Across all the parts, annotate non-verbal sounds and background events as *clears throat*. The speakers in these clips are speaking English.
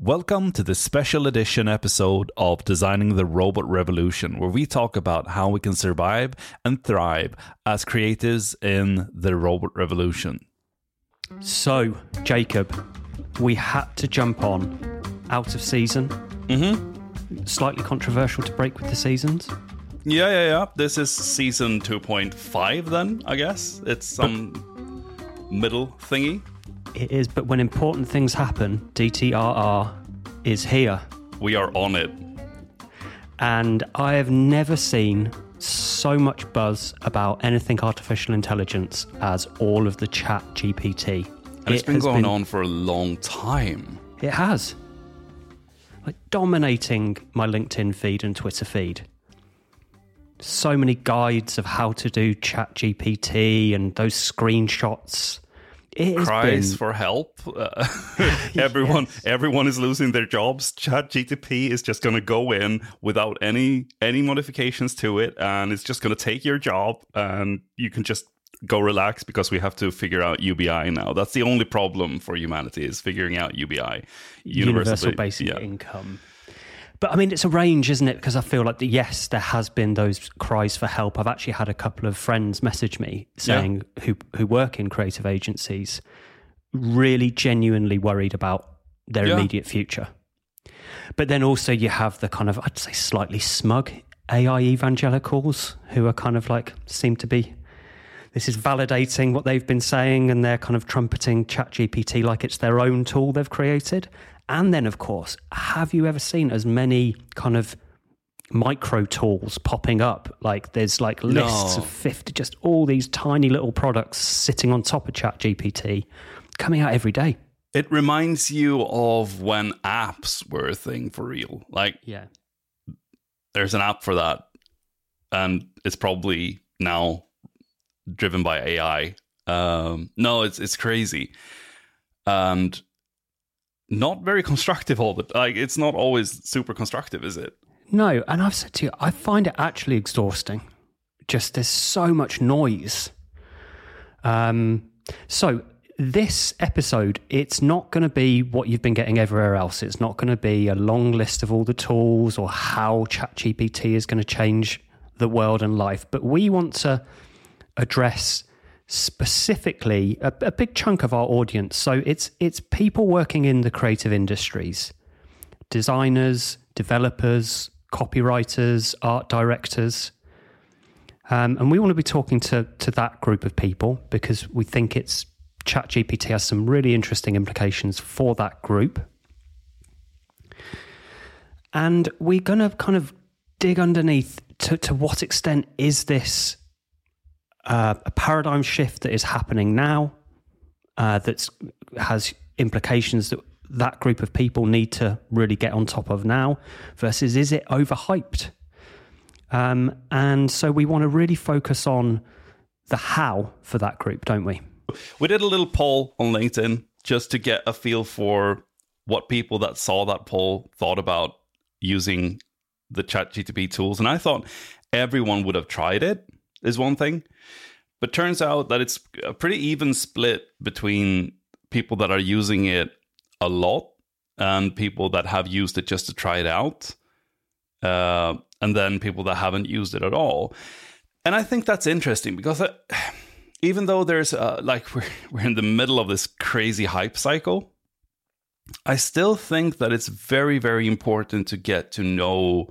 Welcome to this special edition episode of Designing the Robot Revolution, where we talk about how we can survive and thrive as creatives in the robot revolution. So, Jacob, we had to jump on out of season. Mm-hmm. Slightly controversial to break with the seasons. Yeah, yeah, yeah. This is season 2.5, then, I guess. It's some middle thingy. It is, but when important things happen, DTRR is here. We are on it. And I have never seen so much buzz about anything artificial intelligence as all of the chat GPT. And it's been going on for a long time. It has. Like dominating my LinkedIn feed and Twitter feed. So many guides of how to do chat GPT and those screenshots it cries been... for help. Uh, *laughs* *laughs* everyone, yes. everyone is losing their jobs. Chat GTP is just going to go in without any any modifications to it, and it's just going to take your job, and you can just go relax because we have to figure out UBI now. That's the only problem for humanity is figuring out UBI, universal, universal basic yeah. income. But I mean, it's a range, isn't it? Because I feel like, yes, there has been those cries for help. I've actually had a couple of friends message me saying yeah. who who work in creative agencies, really genuinely worried about their yeah. immediate future. But then also you have the kind of I'd say slightly smug AI evangelicals who are kind of like seem to be this is validating what they've been saying and they're kind of trumpeting ChatGPT like it's their own tool they've created. And then, of course, have you ever seen as many kind of micro tools popping up? Like there's like lists no. of 50, just all these tiny little products sitting on top of Chat GPT coming out every day. It reminds you of when apps were a thing for real. Like, yeah, there's an app for that, and it's probably now driven by AI. Um, no, it's it's crazy, and not very constructive all the like it's not always super constructive is it? No and i've said to you i find it actually exhausting. Just there's so much noise. Um so this episode it's not going to be what you've been getting everywhere else. It's not going to be a long list of all the tools or how chatgpt is going to change the world and life but we want to address specifically a, a, big chunk of our audience. So it's it's people working in the creative industries, designers, developers, copywriters, art directors. Um, and we want to be talking to, to that group of people because we think it's ChatGPT has some really interesting implications for that group. And we're going to kind of dig underneath to, to what extent is this uh, a paradigm shift that is happening now uh, that has implications that that group of people need to really get on top of now versus is it overhyped? Um, and so we want to really focus on the how for that group, don't we? We did a little poll on LinkedIn just to get a feel for what people that saw that poll thought about using the chat GTP tools. And I thought everyone would have tried it is one thing. But turns out that it's a pretty even split between people that are using it a lot and people that have used it just to try it out. Uh, and then people that haven't used it at all. And I think that's interesting because uh, *sighs* even though there's uh, like *laughs* we're, we're in the middle of this crazy hype cycle, I still think that it's very, very important to get to know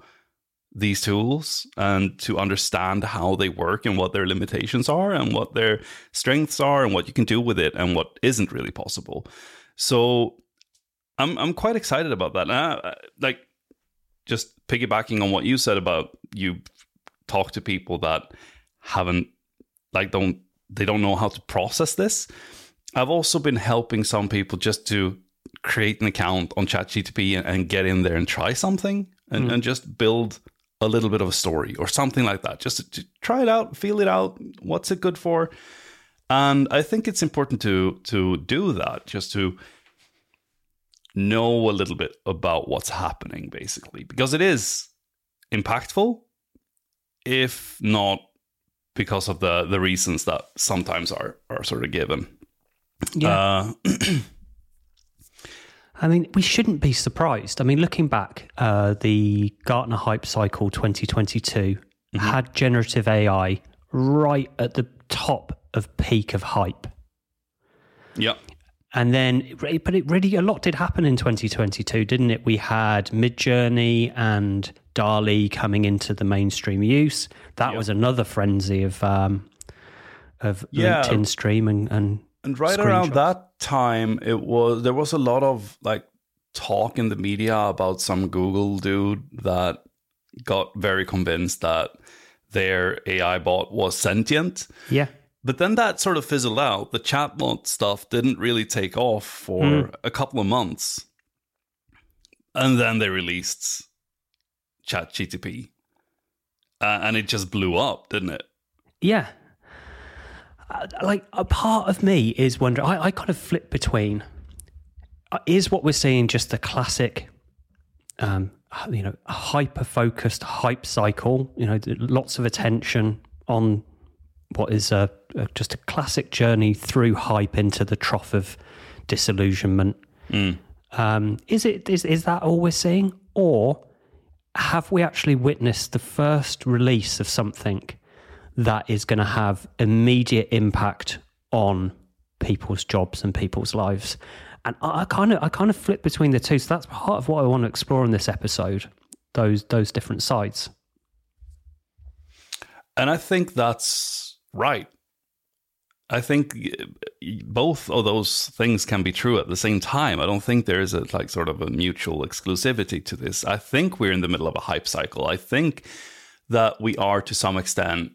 these tools and to understand how they work and what their limitations are and what their strengths are and what you can do with it and what isn't really possible. So I'm I'm quite excited about that. I, like just piggybacking on what you said about you talk to people that haven't like don't they don't know how to process this. I've also been helping some people just to create an account on ChatGTP and, and get in there and try something and, mm. and just build a little bit of a story or something like that. Just to, try it out, feel it out. What's it good for? And I think it's important to to do that, just to know a little bit about what's happening, basically, because it is impactful, if not because of the the reasons that sometimes are are sort of given. Yeah. Uh, *clears throat* I mean, we shouldn't be surprised. I mean, looking back, uh, the Gartner Hype Cycle 2022 mm-hmm. had generative AI right at the top of peak of hype. Yep. And then, but it really, a lot did happen in 2022, didn't it? We had Midjourney and DALL-E coming into the mainstream use. That yep. was another frenzy of um, of yeah. LinkedIn stream and, and and right around that time, it was there was a lot of like talk in the media about some Google dude that got very convinced that their AI bot was sentient. Yeah. But then that sort of fizzled out. The chatbot stuff didn't really take off for mm. a couple of months. And then they released ChatGTP. Uh, and it just blew up, didn't it? Yeah. Uh, like a part of me is wondering, I, I kind of flip between uh, is what we're seeing just the classic um, you know, hyper focused hype cycle, you know, lots of attention on what is a, a, just a classic journey through hype into the trough of disillusionment. Mm. Um, is it is is that all we're seeing, or have we actually witnessed the first release of something that is going to have immediate impact on people's jobs and people's lives? And I kind of I kind of flip between the two. So that's part of what I want to explore in this episode. Those those different sides. And I think that's right. I think both of those things can be true at the same time. I don't think there is a like sort of a mutual exclusivity to this. I think we're in the middle of a hype cycle. I think that we are to some extent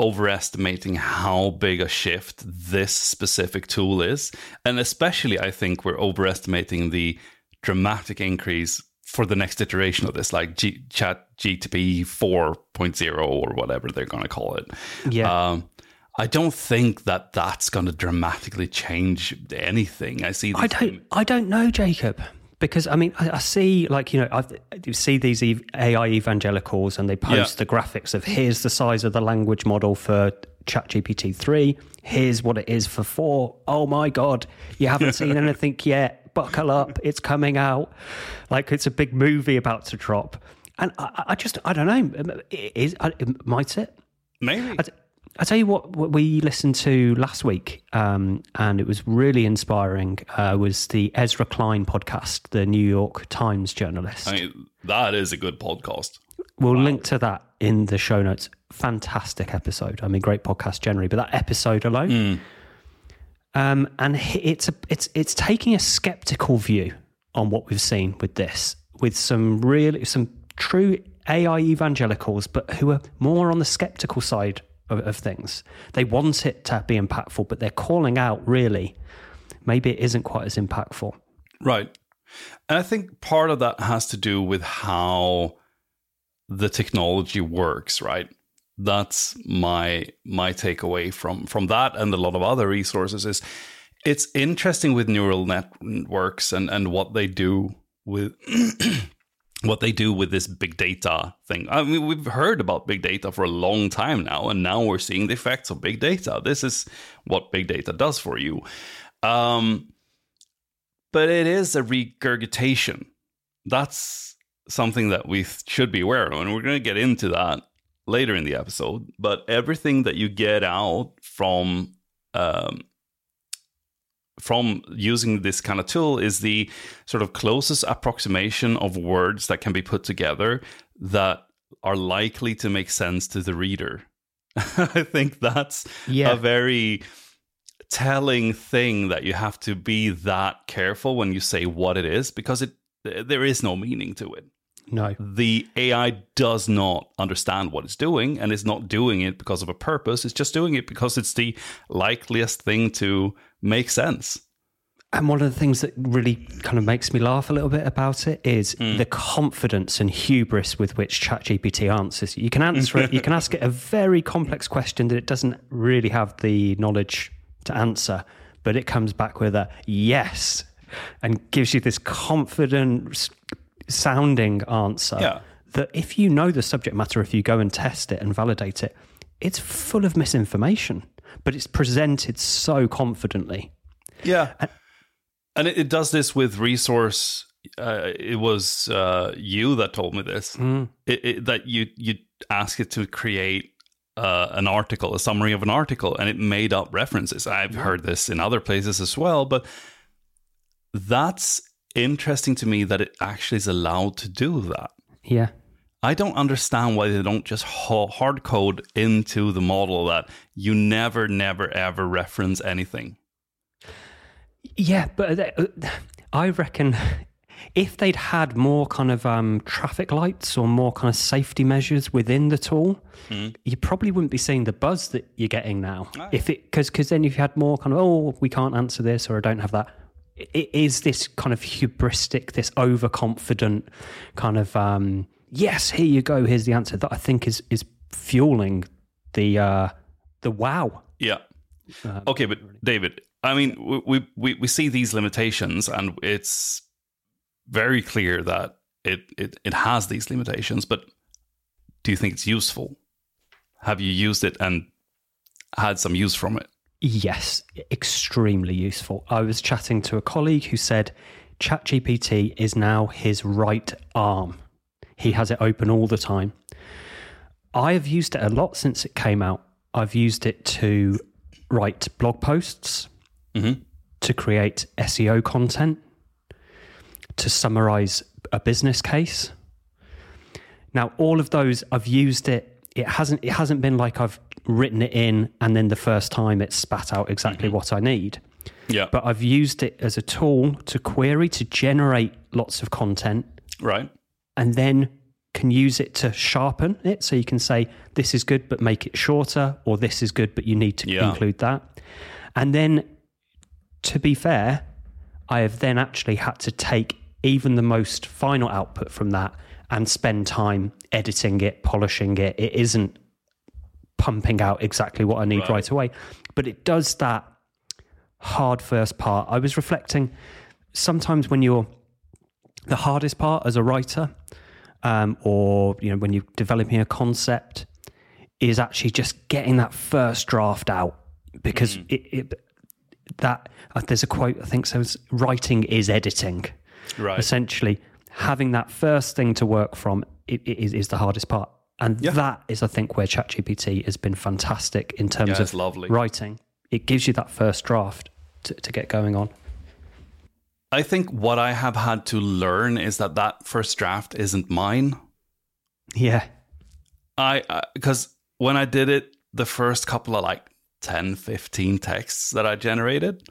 overestimating how big a shift this specific tool is. And especially, I think we're overestimating the dramatic increase for the next iteration of this, like G- Chat GTP 4.0 or whatever they're going to call it. Yeah. Um, I don't think that that's going to dramatically change anything. I see. I don't. I don't know, Jacob because I mean, I, I see like you know, I you see these AI evangelicals, and they post yeah. the graphics of here's the size of the language model for ChatGPT three. Here's what it is for four. Oh my god, you haven't *laughs* seen anything yet. Buckle up, it's coming out. Like it's a big movie about to drop. And I, I just, I don't know. Um, is uh, might it? Maybe. I, I tell you what, what we listened to last week, um, and it was really inspiring. Uh, was the Ezra Klein podcast, the New York Times journalist. I mean, that is a good podcast. We'll wow. link to that in the show notes. Fantastic episode. I mean, great podcast generally, but that episode alone. Mm. Um, and it's a, it's it's taking a skeptical view on what we've seen with this, with some really some true AI evangelicals, but who are more on the skeptical side of, of things. They want it to be impactful, but they're calling out really, maybe it isn't quite as impactful. Right. And I think part of that has to do with how the technology works, right? That's my my takeaway from from that and a lot of other resources is it's interesting with neural networks and and what they do with *clears throat* what they do with this big data thing. I mean, we've heard about big data for a long time now, and now we're seeing the effects of big data. This is what big data does for you. Um, but it is a regurgitation. That's something that we should be aware of, and we're going to get into that later in the episode. But everything that you get out from um, from using this kind of tool is the sort of closest approximation of words that can be put together that are likely to make sense to the reader. *laughs* I think that's yeah. a very telling thing that you have to be that careful when you say what it is because it there is no meaning to it. No. The AI does not understand what it's doing and it's not doing it because of a purpose. It's just doing it because it's the likeliest thing to make sense. And one of the things that really kind of makes me laugh a little bit about it is mm. the confidence and hubris with which ChatGPT answers. You can answer it, you can ask it a very complex question that it doesn't really have the knowledge to answer, but it comes back with a yes and gives you this confident sounding answer yeah. that if you know the subject matter, if you go and test it and validate it, it's full of misinformation, but it's presented so confidently. Yeah. And, And it, it does this with resource. Uh, it was uh, you that told me this. Mm. It, it, that you you ask it to create uh, an article, a summary of an article, and it made up references. I've heard this in other places as well, but that's interesting to me that it actually is allowed to do that. Yeah. I don't understand why they don't just hard code into the model that you never, never, ever reference anything. Yeah, but uh, I reckon if they'd had more kind of um, traffic lights or more kind of safety measures within the tool, mm. you probably wouldn't be seeing the buzz that you're getting now. Oh. If it because because then if you had more kind of oh we can't answer this or I don't have that, it is this kind of hubristic, this overconfident kind of um, yes, here you go, here's the answer that I think is is fueling the uh, the wow. Yeah. Um, okay, but David, I mean, we, we we see these limitations, and it's very clear that it, it it has these limitations. But do you think it's useful? Have you used it and had some use from it? Yes, extremely useful. I was chatting to a colleague who said ChatGPT is now his right arm. He has it open all the time. I have used it a lot since it came out. I've used it to write blog posts, mm-hmm. to create SEO content, to summarize a business case. Now, all of those I've used it. It hasn't. It hasn't been like I've written it in and then the first time it spat out exactly mm-hmm. what I need. Yeah. But I've used it as a tool to query to generate lots of content. Right. And then can use it to sharpen it. So you can say, this is good, but make it shorter, or this is good, but you need to yeah. include that. And then, to be fair, I have then actually had to take even the most final output from that and spend time editing it, polishing it. It isn't pumping out exactly what I need right, right away, but it does that hard first part. I was reflecting sometimes when you're the hardest part as a writer um, or you know when you're developing a concept is actually just getting that first draft out because mm. it, it, that uh, there's a quote I think says writing is editing. Right. Essentially, having that first thing to work from it, it is, is the hardest part, and yeah. that is I think where ChatGPT has been fantastic in terms yeah, of lovely. writing. It gives you that first draft to, to get going on. I think what I have had to learn is that that first draft isn't mine. Yeah. I uh, because when I did it the first couple of like 10 15 texts that I generated,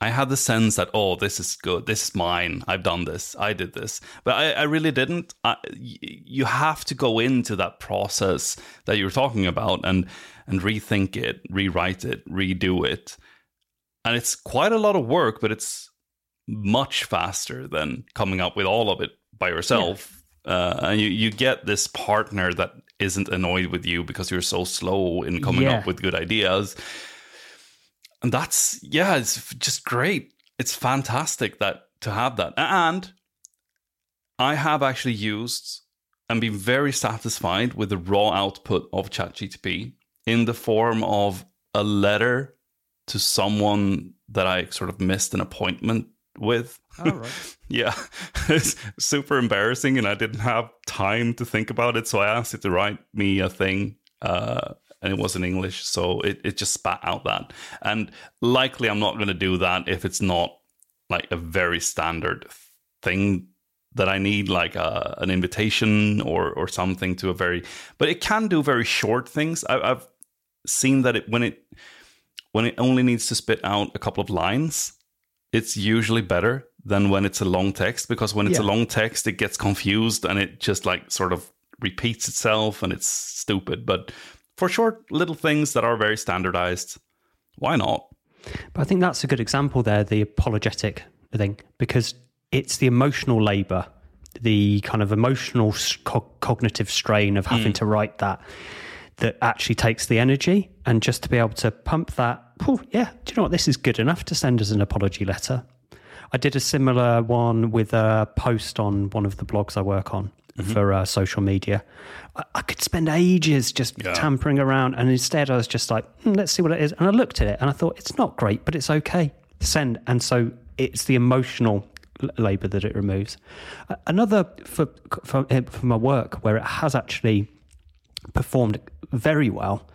I had the sense that oh this is good. This is mine. I've done this. I did this. But I, I really didn't. I, you have to go into that process that you're talking about and and rethink it, rewrite it, redo it. And it's quite a lot of work, but it's much faster than coming up with all of it by yourself. Yeah. Uh, and you, you get this partner that isn't annoyed with you because you're so slow in coming yeah. up with good ideas. And that's, yeah, it's just great. It's fantastic that to have that. And I have actually used and been very satisfied with the raw output of ChatGTP in the form of a letter to someone that I sort of missed an appointment with. Oh, right. *laughs* yeah, *laughs* it's super embarrassing, and I didn't have time to think about it. So I asked it to write me a thing, uh, and it was in English. So it, it just spat out that. And likely, I'm not going to do that if it's not like a very standard thing that I need, like a, uh, an invitation or or something to a very. But it can do very short things. I, I've seen that it when it when it only needs to spit out a couple of lines it's usually better than when it's a long text because when it's yeah. a long text, it gets confused and it just like sort of repeats itself and it's stupid. But for short little things that are very standardized, why not? But I think that's a good example there, the apologetic thing, because it's the emotional labor, the kind of emotional co- cognitive strain of having mm. to write that that actually takes the energy and just to be able to pump that yeah do you know what this is good enough to send as an apology letter i did a similar one with a post on one of the blogs i work on mm-hmm. for uh, social media I, I, could spend ages just yeah. tampering around and instead i was just like hmm, let's see what it is and i looked at it and i thought it's not great but it's okay send and so it's the emotional labor that it removes. Another for, for eh, for my work where it has actually performed very well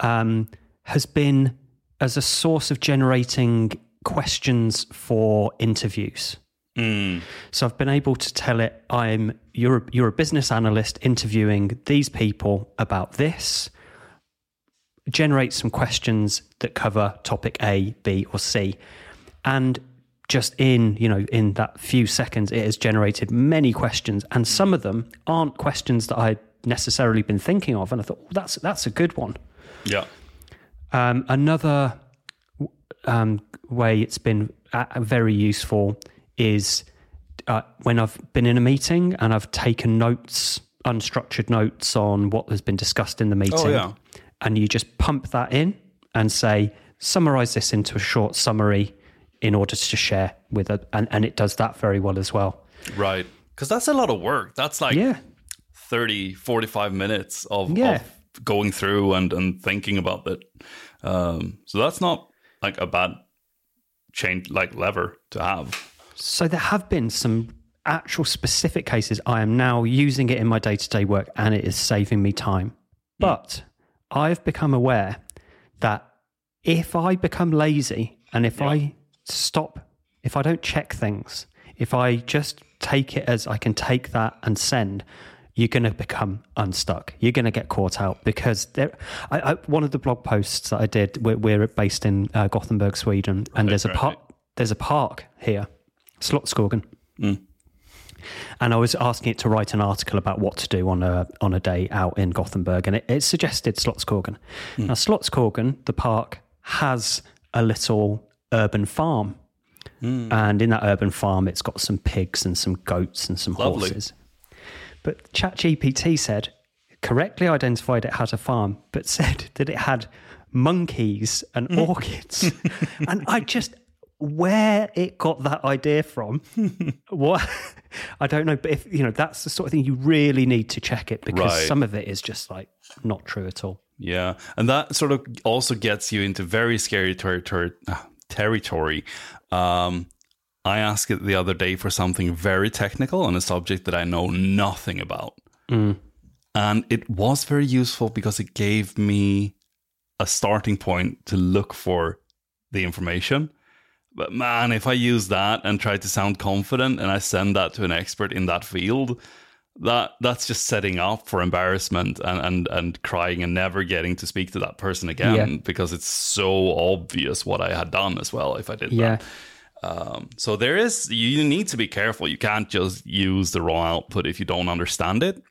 um, has been as a source of generating questions for interviews. Mm. So I've been able to tell it I'm you're a, you're a business analyst interviewing these people about this. Generate some questions that cover topic A, B, or C, and just in you know in that few seconds, it has generated many questions, and some of them aren't questions that I'd necessarily been thinking of, and I thought well, that's that's a good one. Yeah. Um, another um, way it's been uh, very useful is uh, when I've been in a meeting and I've taken notes, unstructured notes on what has been discussed in the meeting. Oh, yeah. And you just pump that in and say, summarize this into a short summary in order to share with it. And, and it does that very well as well. Right. Because that's a lot of work. That's like yeah. 30, 45 minutes of, yeah. of going through and, and thinking about it. Um, so that's not like a bad change, like lever to have. So there have been some actual specific cases. I am now using it in my day to day work and it is saving me time. Mm. But I've become aware that if I become lazy and if yeah. I stop, if I don't check things, if I just take it as I can take that and send, you're going to become unstuck. You're going to get caught out because there. I, I, one of the blog posts that I did, we're, we're based in uh, Gothenburg, Sweden, and right, there's a park. There's a park here Slottsskogen. Mm. And I was asking it to write an article about what to do on a on a day out in Gothenburg, and it, it suggested Slottsskogen. Mm. Now, Slottsskogen, the park, has a little urban farm, mm. and in that urban farm, it's got some pigs and some goats and some Lovely. horses. But ChatGPT said correctly identified it had a farm, but said *laughs* that it had monkeys and hmm. orchids, *laughs* and I just where it got that idea from, *laughs* what I don't know, but if you know, that's the sort of thing you really need to check it because right. some of it is just like not true at all. Yeah, and that sort of also gets you into very scary territory. Uh, territory. Um, I asked it the other day for something very technical on a subject that I know nothing about, mm. and it was very useful because it gave me a starting point to look for the information but man, if I use that and try to sound confident and I send that to an expert in that field, that that's just setting up for embarrassment and and and crying and never getting to speak to that person again yeah. because it's so obvious what I had done as well if I did yeah. that. Um, so there is you need to be careful. You can't just use the raw output if you don't understand it,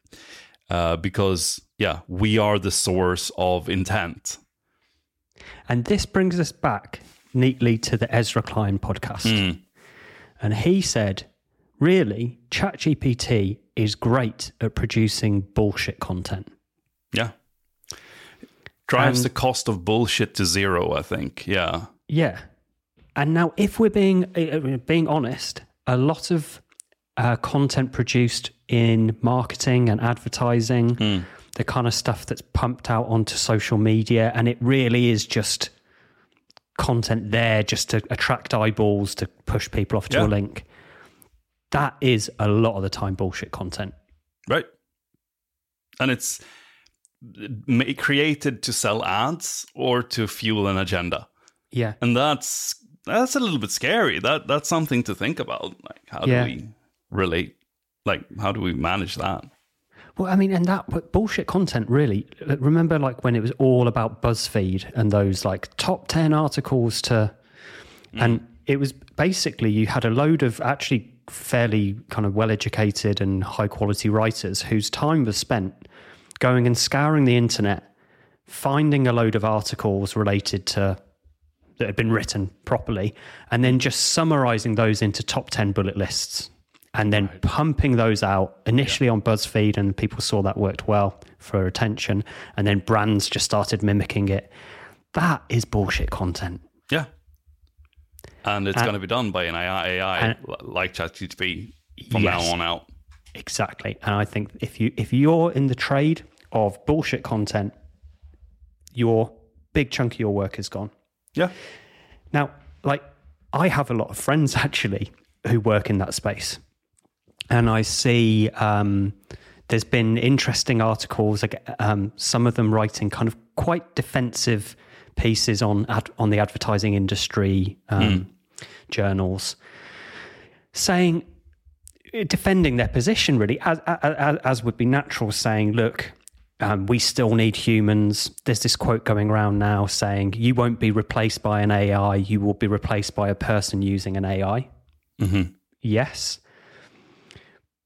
uh, because yeah, we are the source of intent. And this brings us back neatly to the Ezra Klein podcast. Mm. And he said, really, ChatGPT is great at producing bullshit content. Yeah. Drives and, the cost of bullshit to zero, I think. Yeah. Yeah. And now, if we're being uh, being honest, a lot of uh, content produced in marketing and advertising, mm. the kind of stuff that's pumped out onto social media, and it really is just content there just to attract eyeballs to push people off to yeah. a link. That is a lot of the time bullshit content. Right. And it's created to sell ads or to fuel an agenda. Yeah. And that's that's a little bit scary. That that's something to think about. Like how yeah. do we relate like how do we manage that? Well, I mean, and that bullshit content really. Remember, like when it was all about BuzzFeed and those like top ten articles to, mm. and it was basically you had a load of actually fairly kind of well educated and high quality writers whose time was spent going and scouring the internet, finding a load of articles related to that had been written properly, and then just summarizing those into top ten bullet lists and then right. pumping those out initially yeah. on BuzzFeed, and people saw that worked well for attention, and then brands just started mimicking it. That is bullshit content. Yeah, and it's uh, going to be done by an AI, AI and, like ChatGPT from yes, now on out. Exactly, and I think if you if you're in the trade of bullshit content, your big chunk of your work is gone. Yeah. Now, like I have a lot of friends *laughs* actually who work in that space, and I see um, there's been interesting articles. Um, some of them writing kind of quite defensive pieces on ad, on the advertising industry um, mm. journals, saying defending their position really as, as, as would be natural, saying, "Look, um, we still need humans." There's this quote going around now saying, "You won't be replaced by an AI; you will be replaced by a person using an AI." Mm-hmm. Yes,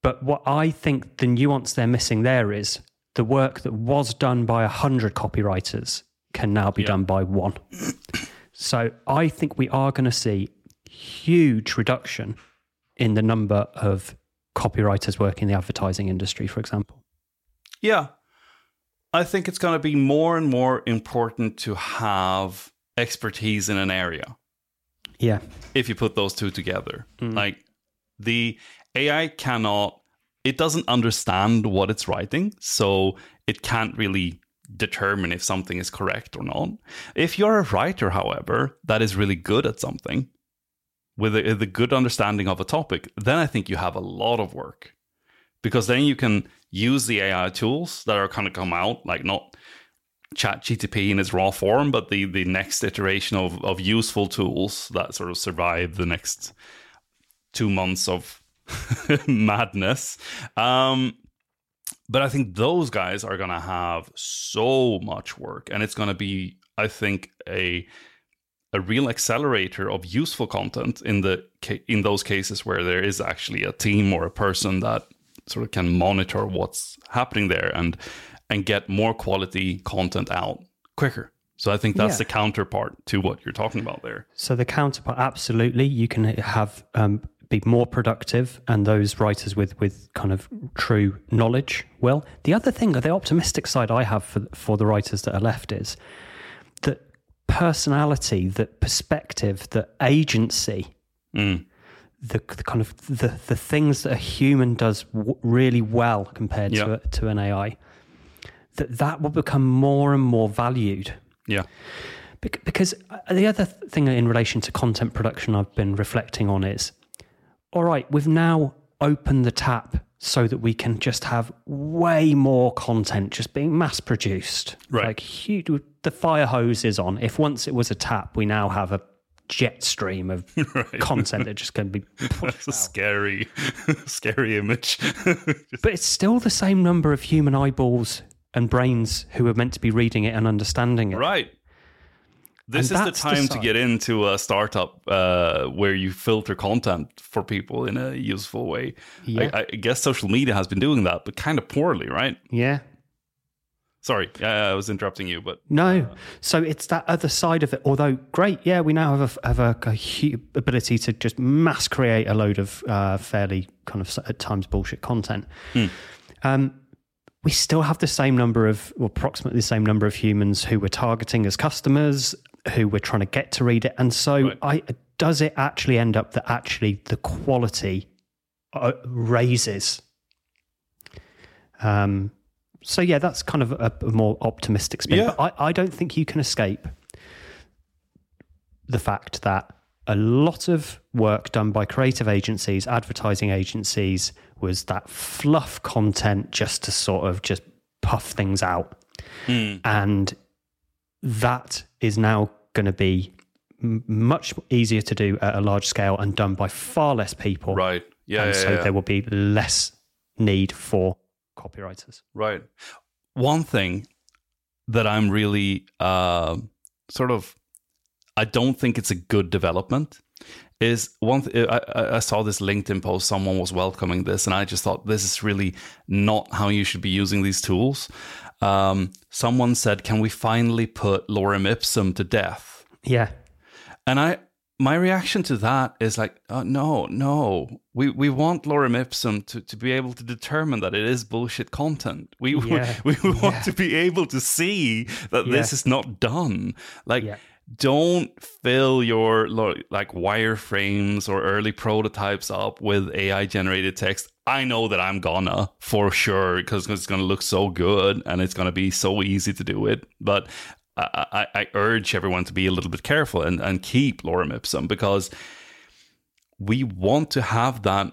but what I think the nuance they're missing there is the work that was done by a hundred copywriters can now be yeah. done by one. so I think we are going to see huge reduction in the number of copywriters working in the advertising industry, for example. Yeah. I think it's going to be more and more important to have expertise in an area. Yeah. If you put those two together. Mm. Like the AI cannot, it doesn't understand what it's writing. So it can't really determine if something is correct or not. If you're a writer, however, that is really good at something, with a, the good understanding of a topic, then I think you have a lot of work because then you can use the AI tools that are kind of come out, like not chat GTP in its raw form, but the, the next iteration of, of useful tools that sort of survive the next two months of *laughs* madness. Um, but I think those guys are going to have so much work, and it's going to be, I think, a a real accelerator of useful content in the in those cases where there is actually a team or a person that sort of can monitor what's happening there and and get more quality content out quicker. So I think that's yeah. the counterpart to what you're talking about there. So the counterpart, absolutely, you can have um, be more productive, and those writers with with kind of true knowledge will. The other thing, the optimistic side I have for for the writers that are left is that personality, that perspective, that agency, mm. The, the, kind of the, the things that a human does w- really well compared yeah. to, to an AI, that that will become more and more valued. Yeah. because uh, the other thing in relation to content production I've been reflecting on is all right, we've now opened the tap so that we can just have way more content just being mass produced. Right. Like huge, the fire hose is on. If once it was a tap, we now have a jet stream of *laughs* right. content that just can be. *laughs* That's a scary, *laughs* scary image. but it's still the same number of human eyeballs and brains who are meant to be reading it and understanding it. Right. This and is the time the to get into a startup uh, where you filter content for people in a useful way. Yeah. I, I, guess social media has been doing that, but kind of poorly, right? Yeah. Sorry, I was interrupting you, but no. Uh, so it's that other side of it. Although great, yeah, we now have a have a, a ability to just mass create a load of uh, fairly kind of at times bullshit content. Hmm. Um, we still have the same number of, or approximately the same number of humans who we're targeting as customers, who we're trying to get to read it. And so, right. I, does it actually end up that actually the quality uh, raises? Um, so yeah, that's kind of a, a more optimistic spin. Yeah. But I, I don't think you can escape the fact that a lot of work done by creative agencies, advertising agencies, was that fluff content just to sort of just puff things out. Mm. And that is now going to be much easier to do at a large scale and done by far less people. Right. Yeah. And yeah, so yeah. there will be less need for copywriters. Right. One thing that I'm really uh, sort of, I don't think it's a good development is one th- I, I, saw this linkedin post someone was welcoming this and i just thought this is really not how you should be using these tools um, someone said can we finally put lorem ipsum to death yeah and i my reaction to that is like uh, no no we we want lorem ipsum to, to be able to determine that it is bullshit content we *laughs* yeah. we, we, want yeah. to be able to see that yeah. this is not done like don't fill your like wireframes or early prototypes up with AI generated text. I know that I'm gonna for sure because it's gonna look so good and it's gonna be so easy to do it. But I, I, urge everyone to be a little bit careful and, and keep lorem ipsum because we want to have that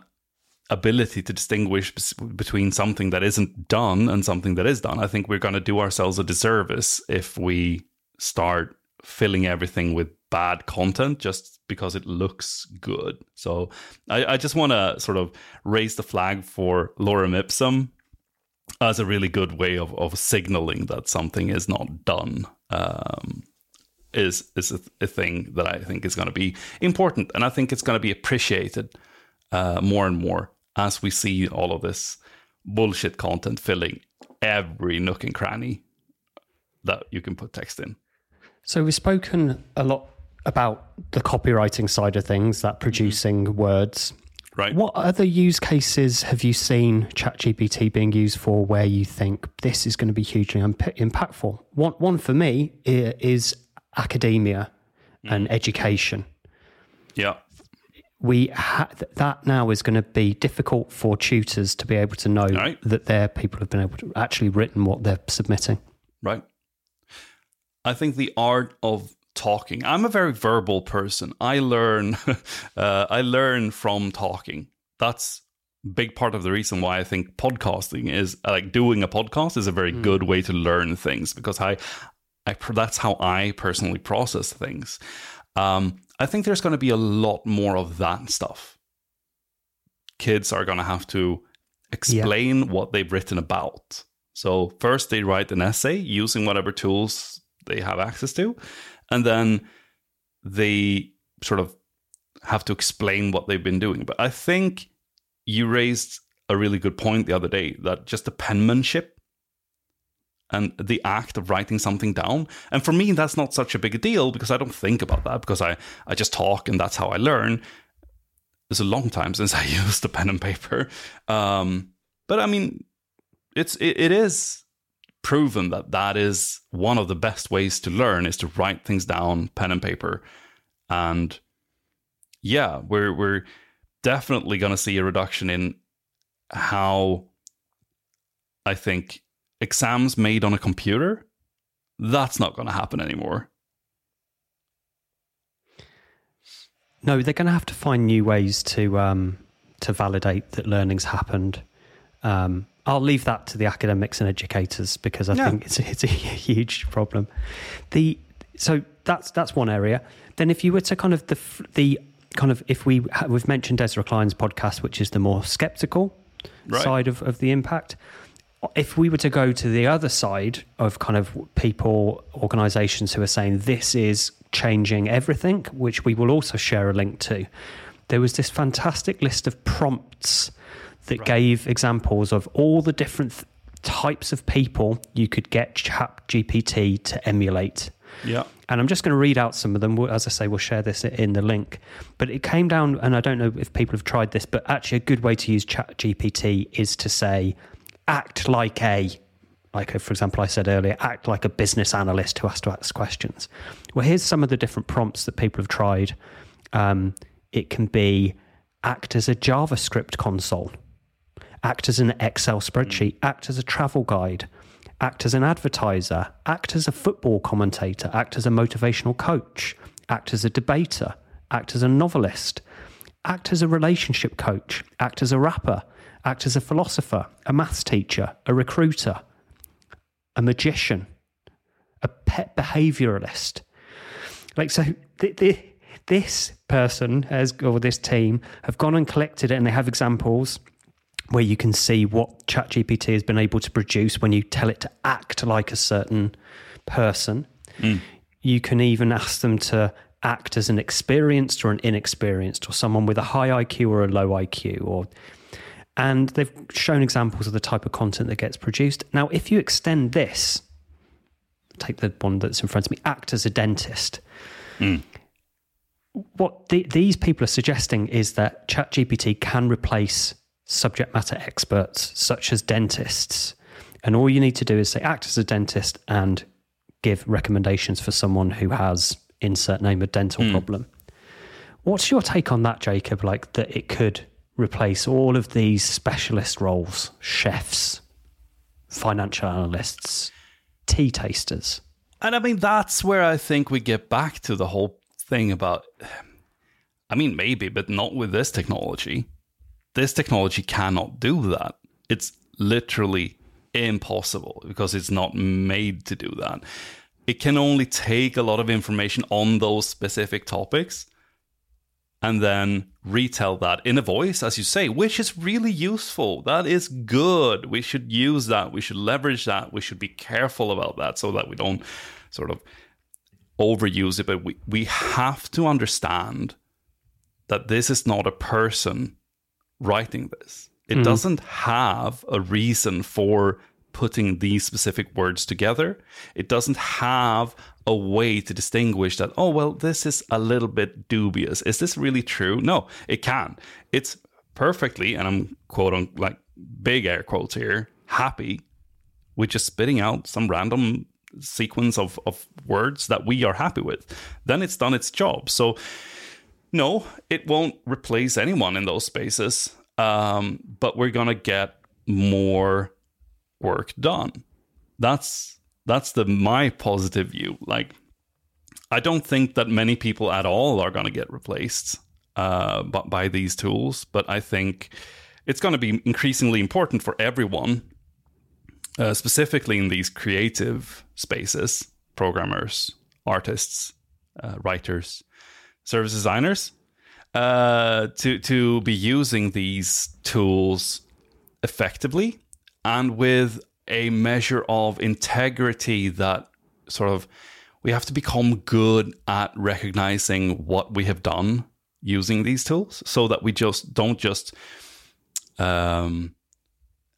ability to distinguish between something that isn't done and something that is done. I think we're going to do ourselves a disservice if we start filling everything with bad content just because it looks good. So I, I just want to sort of raise the flag for lorem ipsum as a really good way of, of signaling that something is not done. Um, is is a, a, thing that I think is going to be important, and I think it's going to be appreciated uh, more and more as we see all of this bullshit content filling every nook and cranny that you can put text in. So we've spoken a lot about the copywriting side of things, that producing mm-hmm. words. Right. What other use cases have you seen ChatGPT being used for where you think this is going to be hugely impactful? One, one for me is academia mm. and education. Yeah we ha- that now is going to be difficult for tutors to be able to know right. that their people have been able to actually written what they're submitting. Right. I think the art of talking. I'm a very verbal person. I learn. *laughs* uh, I learn from talking. That's big part of the reason why I think podcasting is like doing a podcast is a very mm. good way to learn things because I, I that's how I personally process things. Um, I think there's going to be a lot more of that stuff. Kids are going to have to explain yeah. what they've written about. So, first they write an essay using whatever tools they have access to, and then they sort of have to explain what they've been doing. But I think you raised a really good point the other day that just the penmanship and the act of writing something down. And for me, that's not such a big deal because I don't think about that because I, I just talk and that's how I learn. It's a long time since *laughs* I used a pen and paper. Um, but I mean, it's it, it is proven that that is one of the best ways to learn is to write things down, pen and paper. And yeah, we're we're definitely going to see a reduction in how I think exams made on a computer, that's not going to happen anymore. No, they're going to have to find new ways to um, to validate that learning's happened. Um, I'll leave that to the academics and educators because I yeah. think it's it's a *laughs* huge problem. The so that's that's one area. Then if you were to kind of the the kind of if we we've mentioned Ezra Klein's podcast, which is the more skeptical right. side of, of the impact if we were to go to the other side of kind of people, organizations who are saying this is changing everything, which we will also share a link to, there was this fantastic list of prompts that right. gave examples of all the different th- types of people you could get Chat GPT to emulate. Yeah. And I'm just going to read out some of them. As I say, we'll share this in the link. But it came down, and I don't know if people have tried this, but actually, a good way to use Chat GPT is to say, act like a like a, for example i said earlier act like a business analyst who has to ask questions well here's some of the different prompts that people have tried um, it can be act as a javascript console act as an excel spreadsheet act as a travel guide act as an advertiser act as a football commentator act as a motivational coach act as a debater act as a novelist act as a relationship coach act as a rapper act as a philosopher, a maths teacher, a recruiter, a magician, a pet behavioralist. Like, so th- th- this person has, or this team have gone and collected it and they have examples where you can see what ChatGPT has been able to produce when you tell it to act like a certain person. Mm. You can even ask them to act as an experienced or an inexperienced or someone with a high IQ or a low IQ or and they've shown examples of the type of content that gets produced. Now, if you extend this, take the one that's in front of me, act as a dentist. Mm. What the, these people are suggesting is that ChatGPT can replace subject matter experts such as dentists. And all you need to do is say, act as a dentist and give recommendations for someone who has insert name a dental mm. problem. What's your take on that, Jacob? Like that it could replace all of these specialist roles chefs, financial analysts, tea tasters. And I mean, that's where I think we get back to the whole thing about I mean, maybe, but not with this technology. This technology cannot do that. It's literally impossible because it's not made to do that. It can only take a lot of information on those specific topics and then retell that in a voice, as you say, which is really useful. That is good. We should use that. We should leverage that. We should be careful about that so that we don't sort of overuse it. But we, we have to understand that this is not a person writing this. It mm-hmm. doesn't have a reason for putting these specific words together. It doesn't have a way to distinguish that, oh, well, this is a little bit dubious. Is this really true? No, it can. It's perfectly, and I'm quoting like big air quotes here, happy with just spitting out some random sequence of, of words that we are happy with. Then it's done its job. So, no, it won't replace anyone in those spaces, um, but we're to get more work done. That's that's the my positive view. Like, I don't think that many people at all are to get replaced uh, by, by these tools, but I think it's going to be increasingly important for everyone, uh, specifically in these creative spaces, programmers, artists, uh, writers, service designers, uh, to to be using these tools effectively and with a measure of integrity that sort of we have to become good at recognizing what we have done using these tools so that we just don't just um,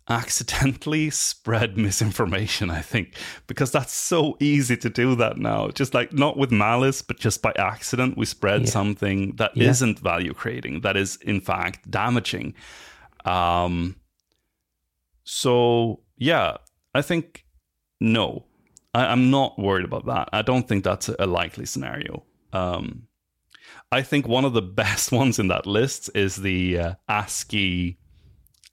accidentally spread misinformation i think because that's so easy to do that now just like not with malice but just by accident we spread yeah. something that yeah. not value creating that is in fact damaging um, so yeah, I think no, I, am not worried about that. I don't think that's a likely scenario. Um, I think one of the *laughs* best ones in that list is the uh, ASCII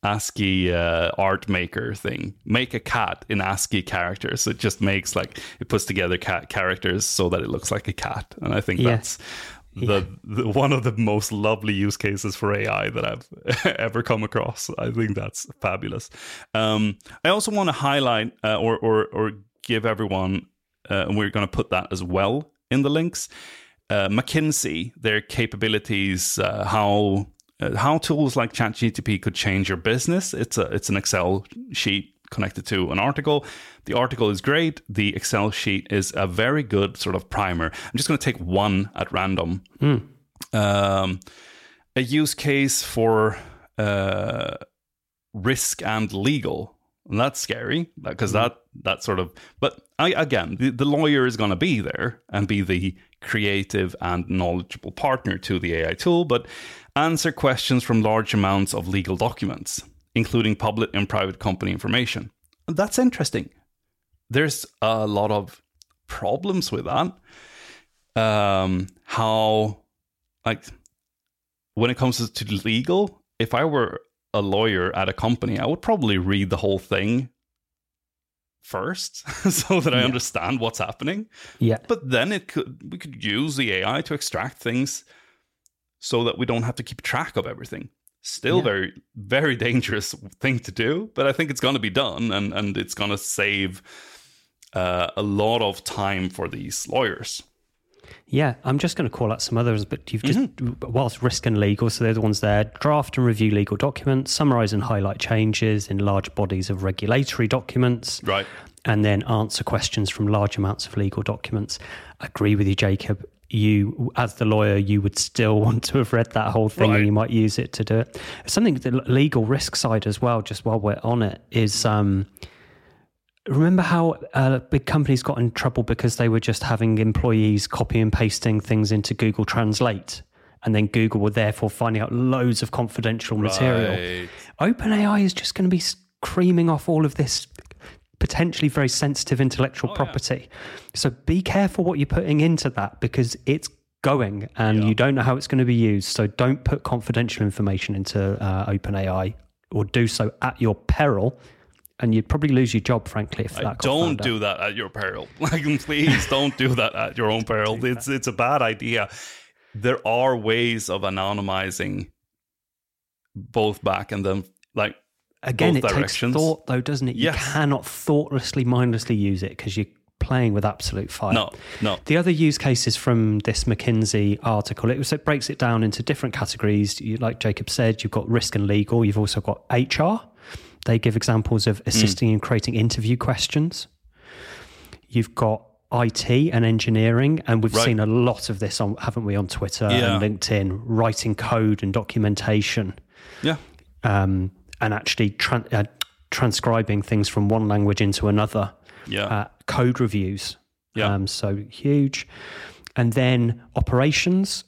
ASCII uh, art maker thing. Make a cat in ASCII characters. It just makes like it puts together cat characters so that it looks like a cat, and I think yeah. that's the, the, one of the most lovely use cases for AI that I've *laughs* ever come across. I think that's fabulous. Um, I also want to highlight uh, or, or or give everyone, uh, and we're going to put that as well in the links. Uh, McKinsey, their capabilities, uh, how how tools like ChatGTP could change your business. It's a it's an Excel sheet connected to an article. The article is great. The Excel sheet is a very good sort of primer. I'm just going to take one at random. Mm. Um, a use case for uh, risk and legal. And that's scary because mm. that that sort of. But I, again, the, the lawyer is going to be there and be the creative and knowledgeable partner to the AI tool, but answer questions from large amounts of legal documents including public and private company information. That's interesting. There's a lot of problems with that. Um, how, like, when it comes to legal, if I were a lawyer at a company, I would probably read the whole thing first *laughs* so that I yeah. understand what's happening. Yeah. But then it could we could use the AI to extract things so that we don't have to keep track of everything. Still yeah. very, very dangerous thing to do, but I think it's going to be done, and and it's going to save uh, a lot of time for these lawyers. Yeah, I'm just going to call out some others, but you've just, mm-hmm. whilst risk and legal, so they're the ones there draft and review legal documents, summarize and highlight changes in large bodies of regulatory documents. Right. And then answer questions from large amounts of legal documents. I agree with you, Jacob you, as the lawyer, you would still want to have read that whole thing right. and you might use it to do it. Something the legal risk side as well, just while we're on it, is um, remember how uh, big companies got in trouble because they were just having employees copy and pasting things into Google Translate? And then Google were therefore finding out loads of confidential material. Right. OpenAI is just going to be creaming off all of this potentially very sensitive intellectual oh, property. Yeah. So be careful what you're putting into that because it's going and yeah. you don't know how it's going to be used. So don't put confidential information into uh, OpenAI or do so at your peril. And you'd probably lose your job, frankly, if that. don't do that at your peril. *laughs* Like, please don't do that at your own peril. It's it's a bad idea. there are ways of anonymizing both back and then like again it directions. takes thought though doesn't it yes. you cannot thoughtlessly mindlessly use it because you're playing with absolute fire no no the other use cases from this mckinsey article it, was, it breaks it down into different categories you, like jacob said you've got risk and legal you've also got hr they give examples of assisting mm. in creating interview questions you've got IT and engineering, and we've right. seen a lot of this on, haven't we, on Twitter yeah. and LinkedIn, writing code and documentation. Yeah. Um, and actually uh, transcribing things from one language into another. Yeah. Uh, code reviews. Yeah. Um, so huge. And then operations,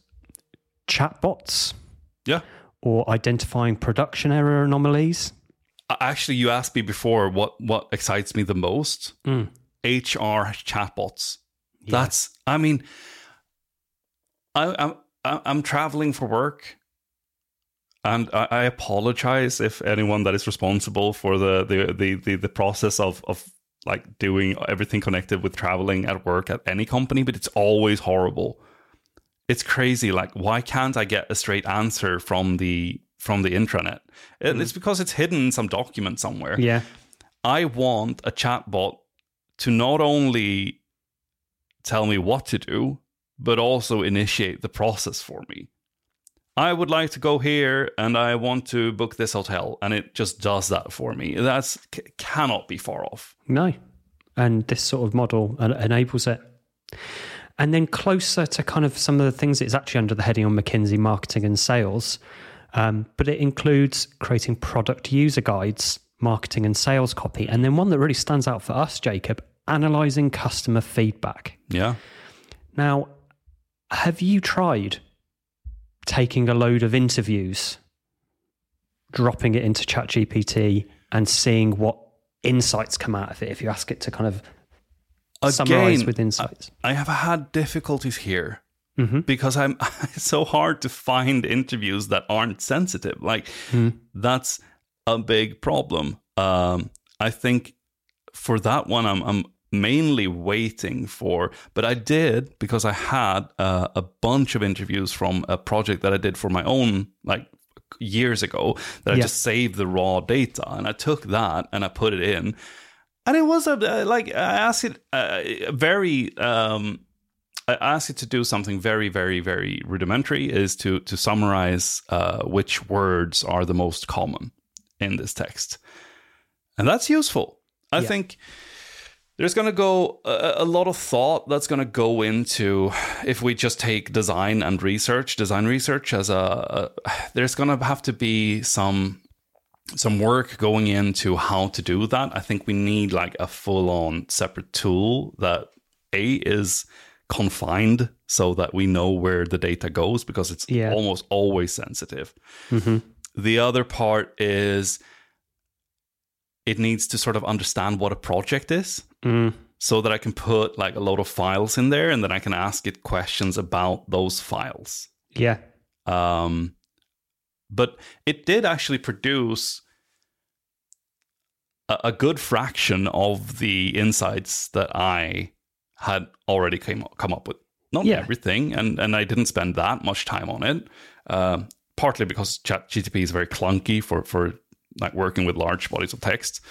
chatbots. Yeah. Or identifying production error anomalies. Actually, you asked me before what what excites me the most. Mm. HR chatbots. Yeah. That's, I mean, I, I'm I'm traveling for work, and I, I, apologize if anyone that is responsible for the the the the, the process of of like doing everything connected with traveling at work at any company, but it's always horrible. It's crazy. Like, why can't I get a straight answer from the from the intranet? Mm. It's because it's hidden in some document somewhere. Yeah. I want a chatbot to not only tell me what to do, but also initiate the process for me. I would like to go here and I want to book this hotel, and it just does that for me. That cannot be far off. No. And this sort of model enables it. And then closer to kind of some of the things it's actually under the heading on McKinsey marketing and sales, um, but it includes creating product user guides marketing and sales copy. And then one that really stands out for us, Jacob, analyzing customer feedback. Yeah. Now, have you tried taking a load of interviews, dropping it into ChatGPT, and seeing what insights come out of it if you ask it to kind of Again, summarize with insights? I have had difficulties here. Mm-hmm. Because I'm *laughs* it's so hard to find interviews that aren't sensitive. Like mm. that's a big problem. Um, I think for that one, I'm, I'm mainly waiting for, but I did because I had uh, a bunch of interviews from a project that I did for my own, like years ago, that I just saved the raw data and I took that and I put it in. And it was a uh, like I asked it uh, very um, I asked it to do something very, very, very rudimentary. Is to to summarize uh, which words are the most common in this text. And that's useful. I yeah. think there's going to go a, a, lot of thought that's going to go into if we just take design and research, design research as a, a there's going to have to be some some work going into how to do that. I think we need like a full on separate tool that a is confined so that we know where the data goes because it's yeah. almost always sensitive. Mm-hmm. The other part is it needs to sort of understand what a project is mm. so that I can put like a load of files in there and then I can ask it questions about those files. Yeah. Um, but it did actually produce a, a good fraction of the insights that I had already came come up with. Not yeah. everything, and and I didn't spend that much time on it. Uh, partly because Chat GTP is very clunky for for like working with large bodies of text.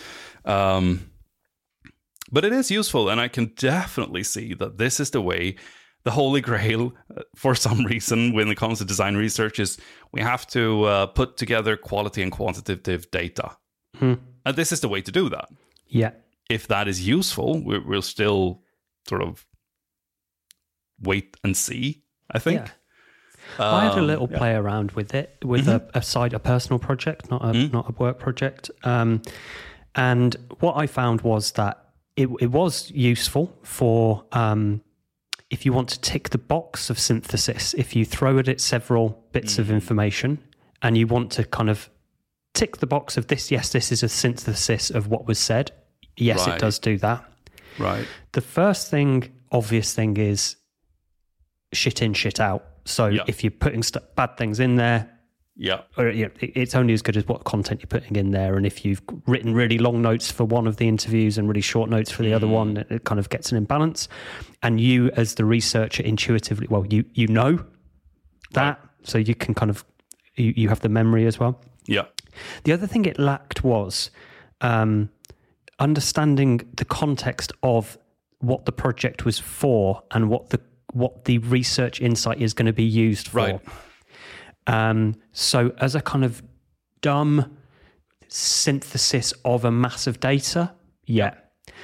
Um, but it is useful, and I can definitely see that this is the way. The holy grail, uh, for some *laughs* reason, when it comes to design research, is we have to uh, put together quality and quantitative data. Hmm. And this is the way to do that. Yeah. If that is useful, we'll still sort of wait and see. I think. Yeah. Um, I had a um, little yeah. play around with it with mm-hmm. a, a, side, a personal project, not a mm not a work project. Um, and what I found was that it, it was useful for um, if you want to tick the box of synthesis. If you throw at it several bits mm of information and you want to kind of tick the box of this, yes, this is a synthesis of what was said. Yes, right. it does do that. Right. The first thing, obvious thing, is shit in, shit out so yeah. if you're putting st- bad things in there, yeah, or, you know, it's only as good as what content you're putting in there. And if you've written really long notes for one of the interviews and really short notes for the mm. other one, it, it kind of gets an imbalance. And you, as the researcher, intuitively, well, you you know That right. so you can kind of you, you have the memory as well. Yeah. The other thing it lacked was um, understanding the context of what the project was for and what the what the research insight is going to be used for. Right. Um, so as a kind of dumb synthesis of a mass of data, yeah.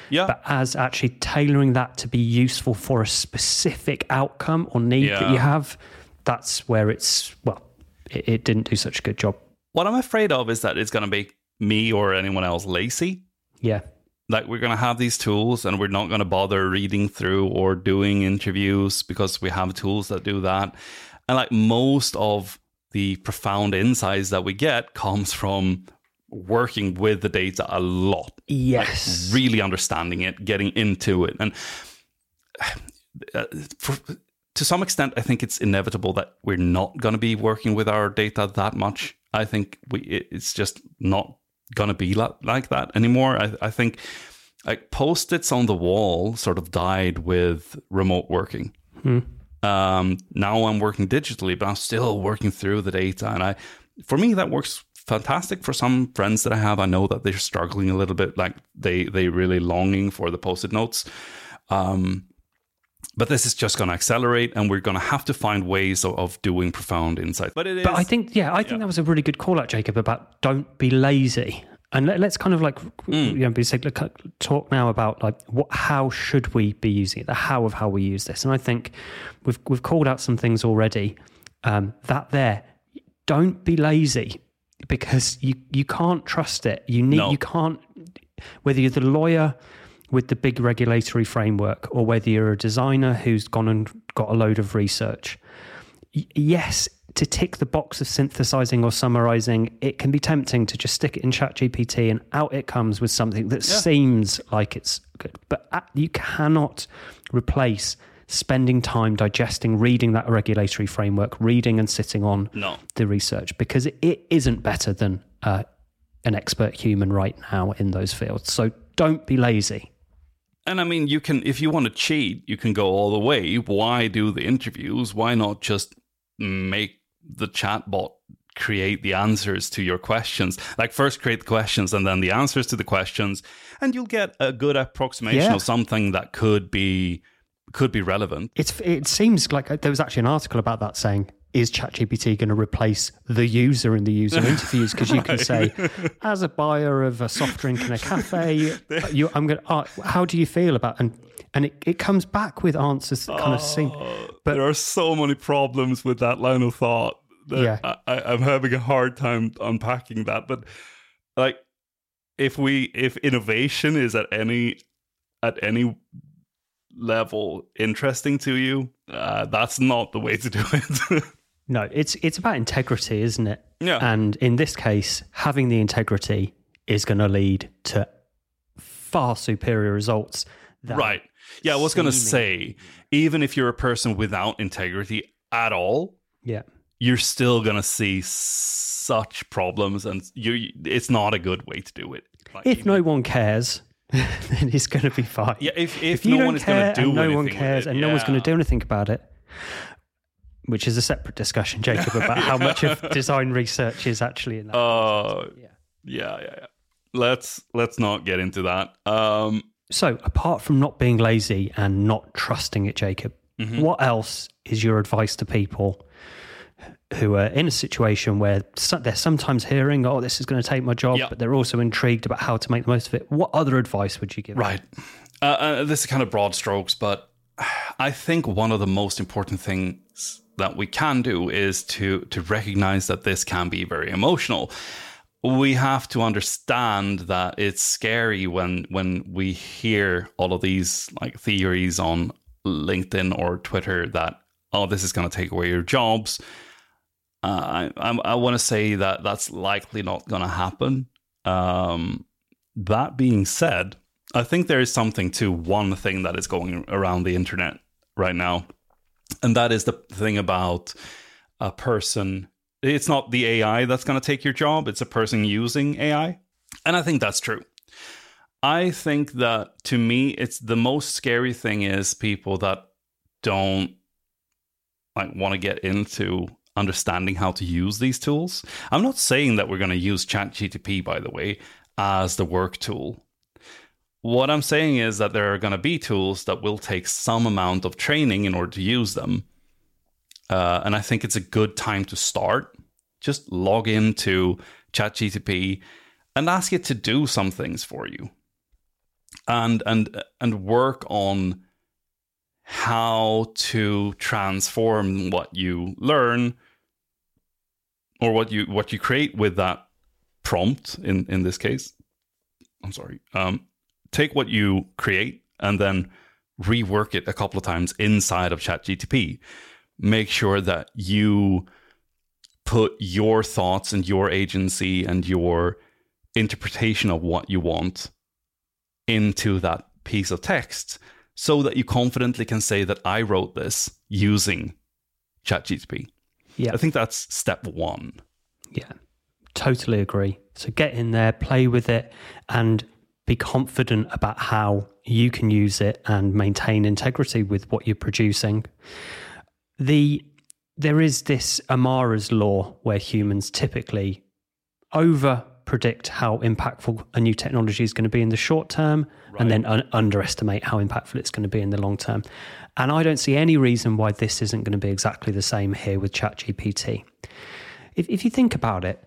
Yeah. But as actually tailoring that to be useful for a specific outcome or need yeah. that you have, that's where it's well, it, it didn't do such a good job. What I'm afraid of is that it's going to make me or anyone else lazy. Yeah. Like we're going to have these tools and we're not going to bother reading through or doing interviews because we have tools that do that. And like most of the profound insights that we get comes from working with the data a lot. Yes. Like really understanding it, getting into it. And *sighs* uh, for, to some extent, I think it's inevitable that we're not going to be working with our data that much. I think we it's just not going to be like that anymore. I, I think like post-its on the wall sort of died with remote working. Hmm. Um, now I'm working digitally, but I'm still working through the data, and I, for me, that works fantastic. For some friends that I have, I know that they're struggling a little bit, like they they really longing for the post-it notes. Um, but this is just going to accelerate, and we're going to have to find ways of, of doing profound insight. But it is. But I think, yeah, I think yeah. that was a really good call out, Jacob, about don't be lazy. And let, us kind of like mm. you know, be say, look, talk now about like what, how should we be using it, the how of how we use this. And I think we've we've called out some things already. Um, that there, don't be lazy because you you can't trust it. You need no. you can't whether you're the lawyer with the big regulatory framework or whether you're a designer who's gone and got a load of research. Y- yes, to tick the box of synthesizing or summarizing, it can be tempting to just stick it in ChatGPT and out it comes with something that yeah. seems like it's good. But you cannot replace spending time digesting, reading that regulatory framework, reading and sitting on no. the research because it isn't better than uh, an expert human right now in those fields. So don't be lazy. And I mean, you can, if you want to cheat, you can go all the way. Why do the interviews? Why not just make the chatbot create the answers to your questions? Like, first create the questions and then the answers to the questions, and you'll get a good approximation yeah. of something that could be could be relevant. It's it seems like uh, there was actually an article about that saying is ChatGPT going to replace the user in the user *laughs* interviews? Because you can say, as a buyer of a soft drink in a cafe, you, I'm going. to. how do you feel about and and it, it comes back with answers that kind of seem. Oh, but there are so many problems with that line of thought. yeah, I, I'm having a hard time unpacking that. But like, if we if innovation is at any at any level interesting to you, uh, that's not the way to do it. *laughs* No, it's it's about integrity, isn't it? Yeah. And in this case, having the integrity is going to lead to far superior results. Right. Yeah, I was going to say, even if you're a person without integrity at all, yeah, you're still going to see such problems, and you it's not a good way to do it. Like, if no one cares, *laughs* then it's going to be fine. Yeah, if if, if no one is going to do no one cares, it, and yeah. no one's going to do anything about it, which is a separate discussion, Jacob, about yeah. how *laughs* much of design research is actually in that. Uh, yeah. yeah, yeah, yeah. Let's let's not get into that. Um, so, apart from not being lazy and not trusting it, Jacob, mm-hmm. what else is your advice to people who are in a situation where they're sometimes hearing, "Oh, this is going to take my job," yep. but they're also intrigued about how to make the most of it? What other advice would you give? Right. Uh, uh, this is kind of broad strokes, but *sighs* I think one of the most important things that we can do is to to recognize that this can be very emotional. We have to understand that it's scary when when we hear all of these like theories on LinkedIn or Twitter that oh this is going to take away your jobs. Uh, I I, I want to say that that's likely not going to happen. Um, that being said, I think there is something to one thing that is going around the internet right now and that is the thing about a person. It's not the AI that's going to take your job, it's a person using AI. And I think that's true. I think that to me, it's the most scary thing is people that don't like want to get into understanding how to use these tools. I'm not saying that we're going to use ChatGTP, by the way, as the work tool. What I'm saying is that there are going to be tools that will take some amount of training in order to use them. Uh, and I think it's a good time to start. Just log into ChatGTP and ask it to do some things for you. And and and work on how to transform what you learn or what you what you create with that prompt in in this case i'm sorry um, take what you create and then rework it a couple of times inside of ChatGTP. Make sure that you put your thoughts and your agency and your interpretation of what you want into that piece of text so that you confidently can say that I wrote this using ChatGPT. Yeah. I think that's step one. Yeah, totally agree. So get in there, play with it, and be confident about how you can use it and maintain integrity with what you're producing. The there is this Amara's law where humans typically over predict how impactful a new technology is going to be in the short term right. and then un- underestimate how impactful it's going to be in the long term. And I don't see any reason why this isn't going to be exactly the same here with ChatGPT. If, if you think about it,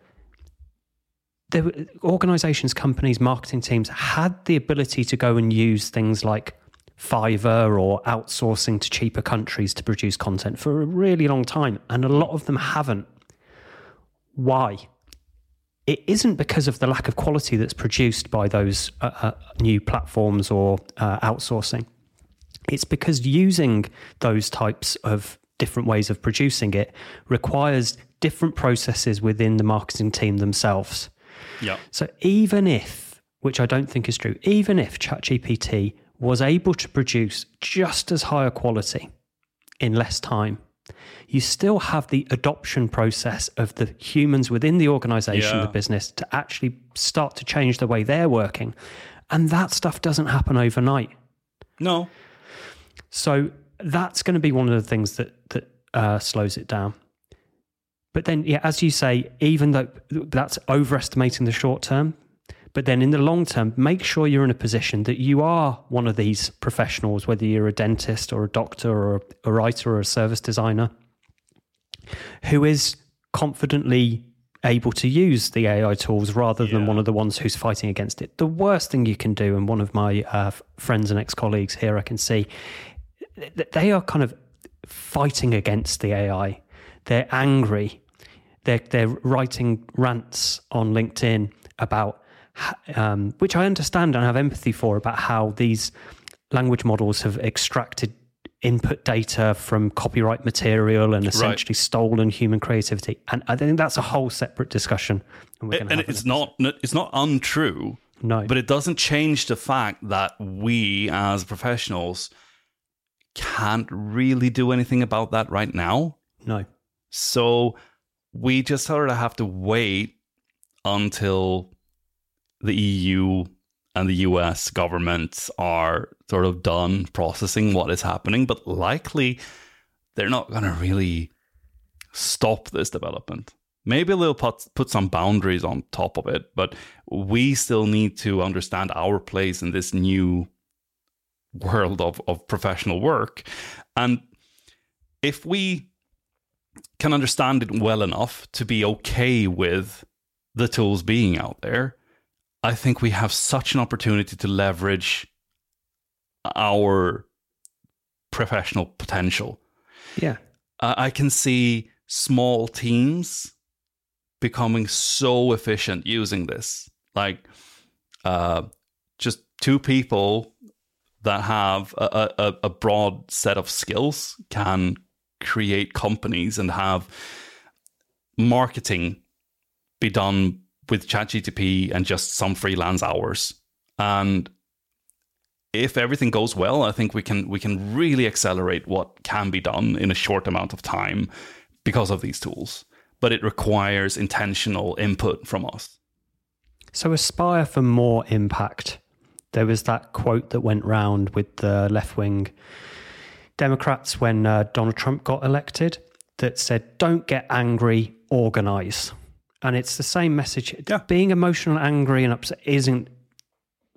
were organizations, companies, marketing teams had the ability to go and use things like Fiverr or outsourcing to cheaper countries to produce content for a really long time. And a lot of them haven't. Why? it isn't because of the lack of quality that's produced by those uh, uh, new platforms or uh, outsourcing. It's because using those types of different ways of producing it requires different processes within the marketing team themselves. Yeah. So even if, which I don't think is true, even if ChatGPT was able to produce just as high a quality in less time, you still have the adoption process of the humans within the organization, yeah. the business, to actually start to change the way they're working. And that stuff doesn't happen overnight. No. So that's going to be one of the things that that uh, slows it down. But then, yeah, as you say, even though that's overestimating the short term, but then in the long term, make sure you're in a position that you are one of these professionals, whether you're a dentist or a doctor or a writer or a service designer, who is confidently able to use the AI tools rather than yeah. one of the ones who's fighting against it. The worst thing you can do, and one of my uh, friends and ex colleagues here I can see, they are kind of fighting against the AI. They're angry. They're, they're writing rants on LinkedIn about, um, which I understand and have empathy for, about how these language models have extracted input data from copyright material and essentially right. stolen human creativity. And I think that's a whole separate discussion. And, and it's not it's not untrue. No. But it doesn't change the fact that we as professionals can't really do anything about that right now. No. So we just sort of have to wait until the EU and the US governments are sort of done processing what is happening, but likely they're not going to really stop this development. Maybe they'll put, put some boundaries on top of it, but we still need to understand our place in this new world of, of professional work. And if we can understand it well enough to be okay with the tools being out there, I think we have such an opportunity to leverage our professional potential. Yeah. I can see small teams becoming so efficient using this. Like uh, just two people that have a, a, a broad set of skills can create companies and have marketing be done with ChatGTP and just some freelance hours. And if everything goes well, I think we can we can really accelerate what can be done in a short amount of time because of these tools. But it requires intentional input from us. So aspire for more impact. There was that quote that went round with the left wing Democrats when uh, Donald Trump got elected that said, "Don't get angry, organize." And it's the same message. Yeah. Being emotional, angry, and upset isn't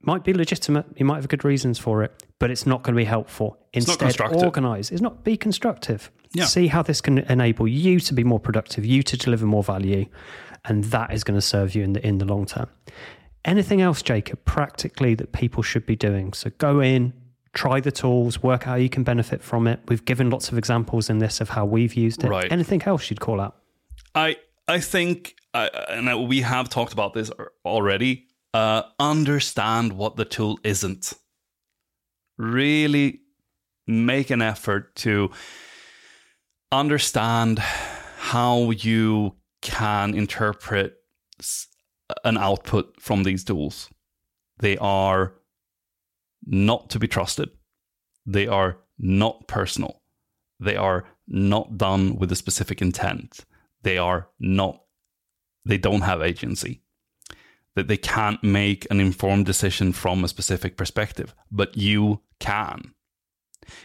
might be legitimate. You might have good reasons for it, but it's not going to be helpful. Instead, organize. It's not be constructive. Yeah. See how this can enable you to be more productive, you to deliver more value, and that is going to serve you in the in the long term. Anything else, Jacob, practically that people should be doing? So go in, try the tools, work out how you can benefit from it. We've given lots of examples in this of how we've used it. Right. Anything else you'd call out? I I think, uh, and we have talked about this already. Uh, understand what the tool isn't. Really make an effort to understand how you can interpret an output from these tools. They are not to be trusted. They are not personal. They are not done with a specific intent. They are not, they don't have agency. That they can't make an informed decision from a specific perspective, but you can.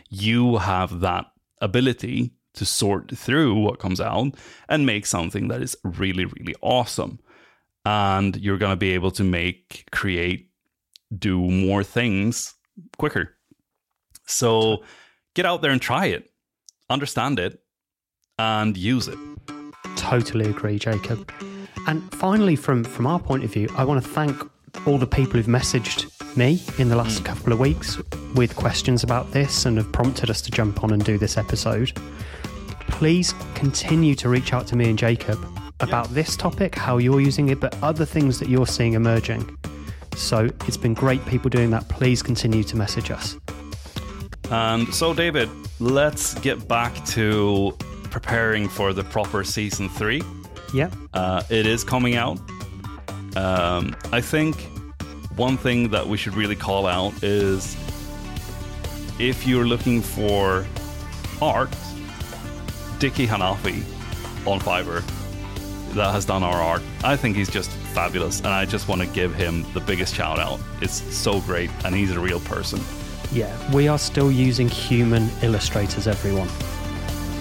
You have that ability to sort through what comes out and make something that is really, really awesome. And you're going to be able to make, create, do more things quicker. So get out there and try it, understand it, and use it. Totally agree, Jacob. And finally, from from our point of view, I want to thank all the people who've messaged me in the last mm. couple of weeks with questions about this and have prompted us to jump on and do this episode. Please continue to reach out to me and Jacob about yeah. this topic, how you're using it, but other things that you're seeing emerging. So it's been great people doing that. Please continue to message us. And so, David, let's get back to preparing for the proper season three. Yeah. Uh, it is coming out. Um, I think one thing that we should really call out is if you're looking for art, Dickie Hanafi on Fiverr that has done our art. I think he's just fabulous, and I just want to give him the biggest shout out. It's so great, and he's a real person. Yeah, we are still using human illustrators, everyone,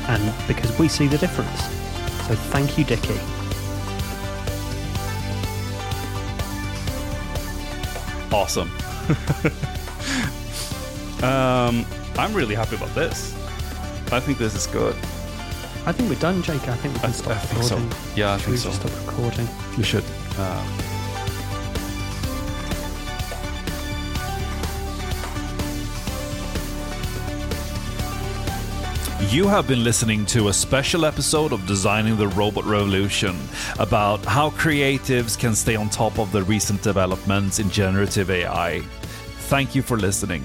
and because we see the difference. So thank you, Dickie. Awesome. *laughs* um, I'm really happy about this. I think this is good. I think we're done, Jake. I think we can I, stop I recording. So. Yeah, I should think we so. Stop recording. We should. Uh, You have been listening to a special episode of Designing the Robot Revolution about how creatives can stay on top of the recent developments in generative AI. Thank you for listening.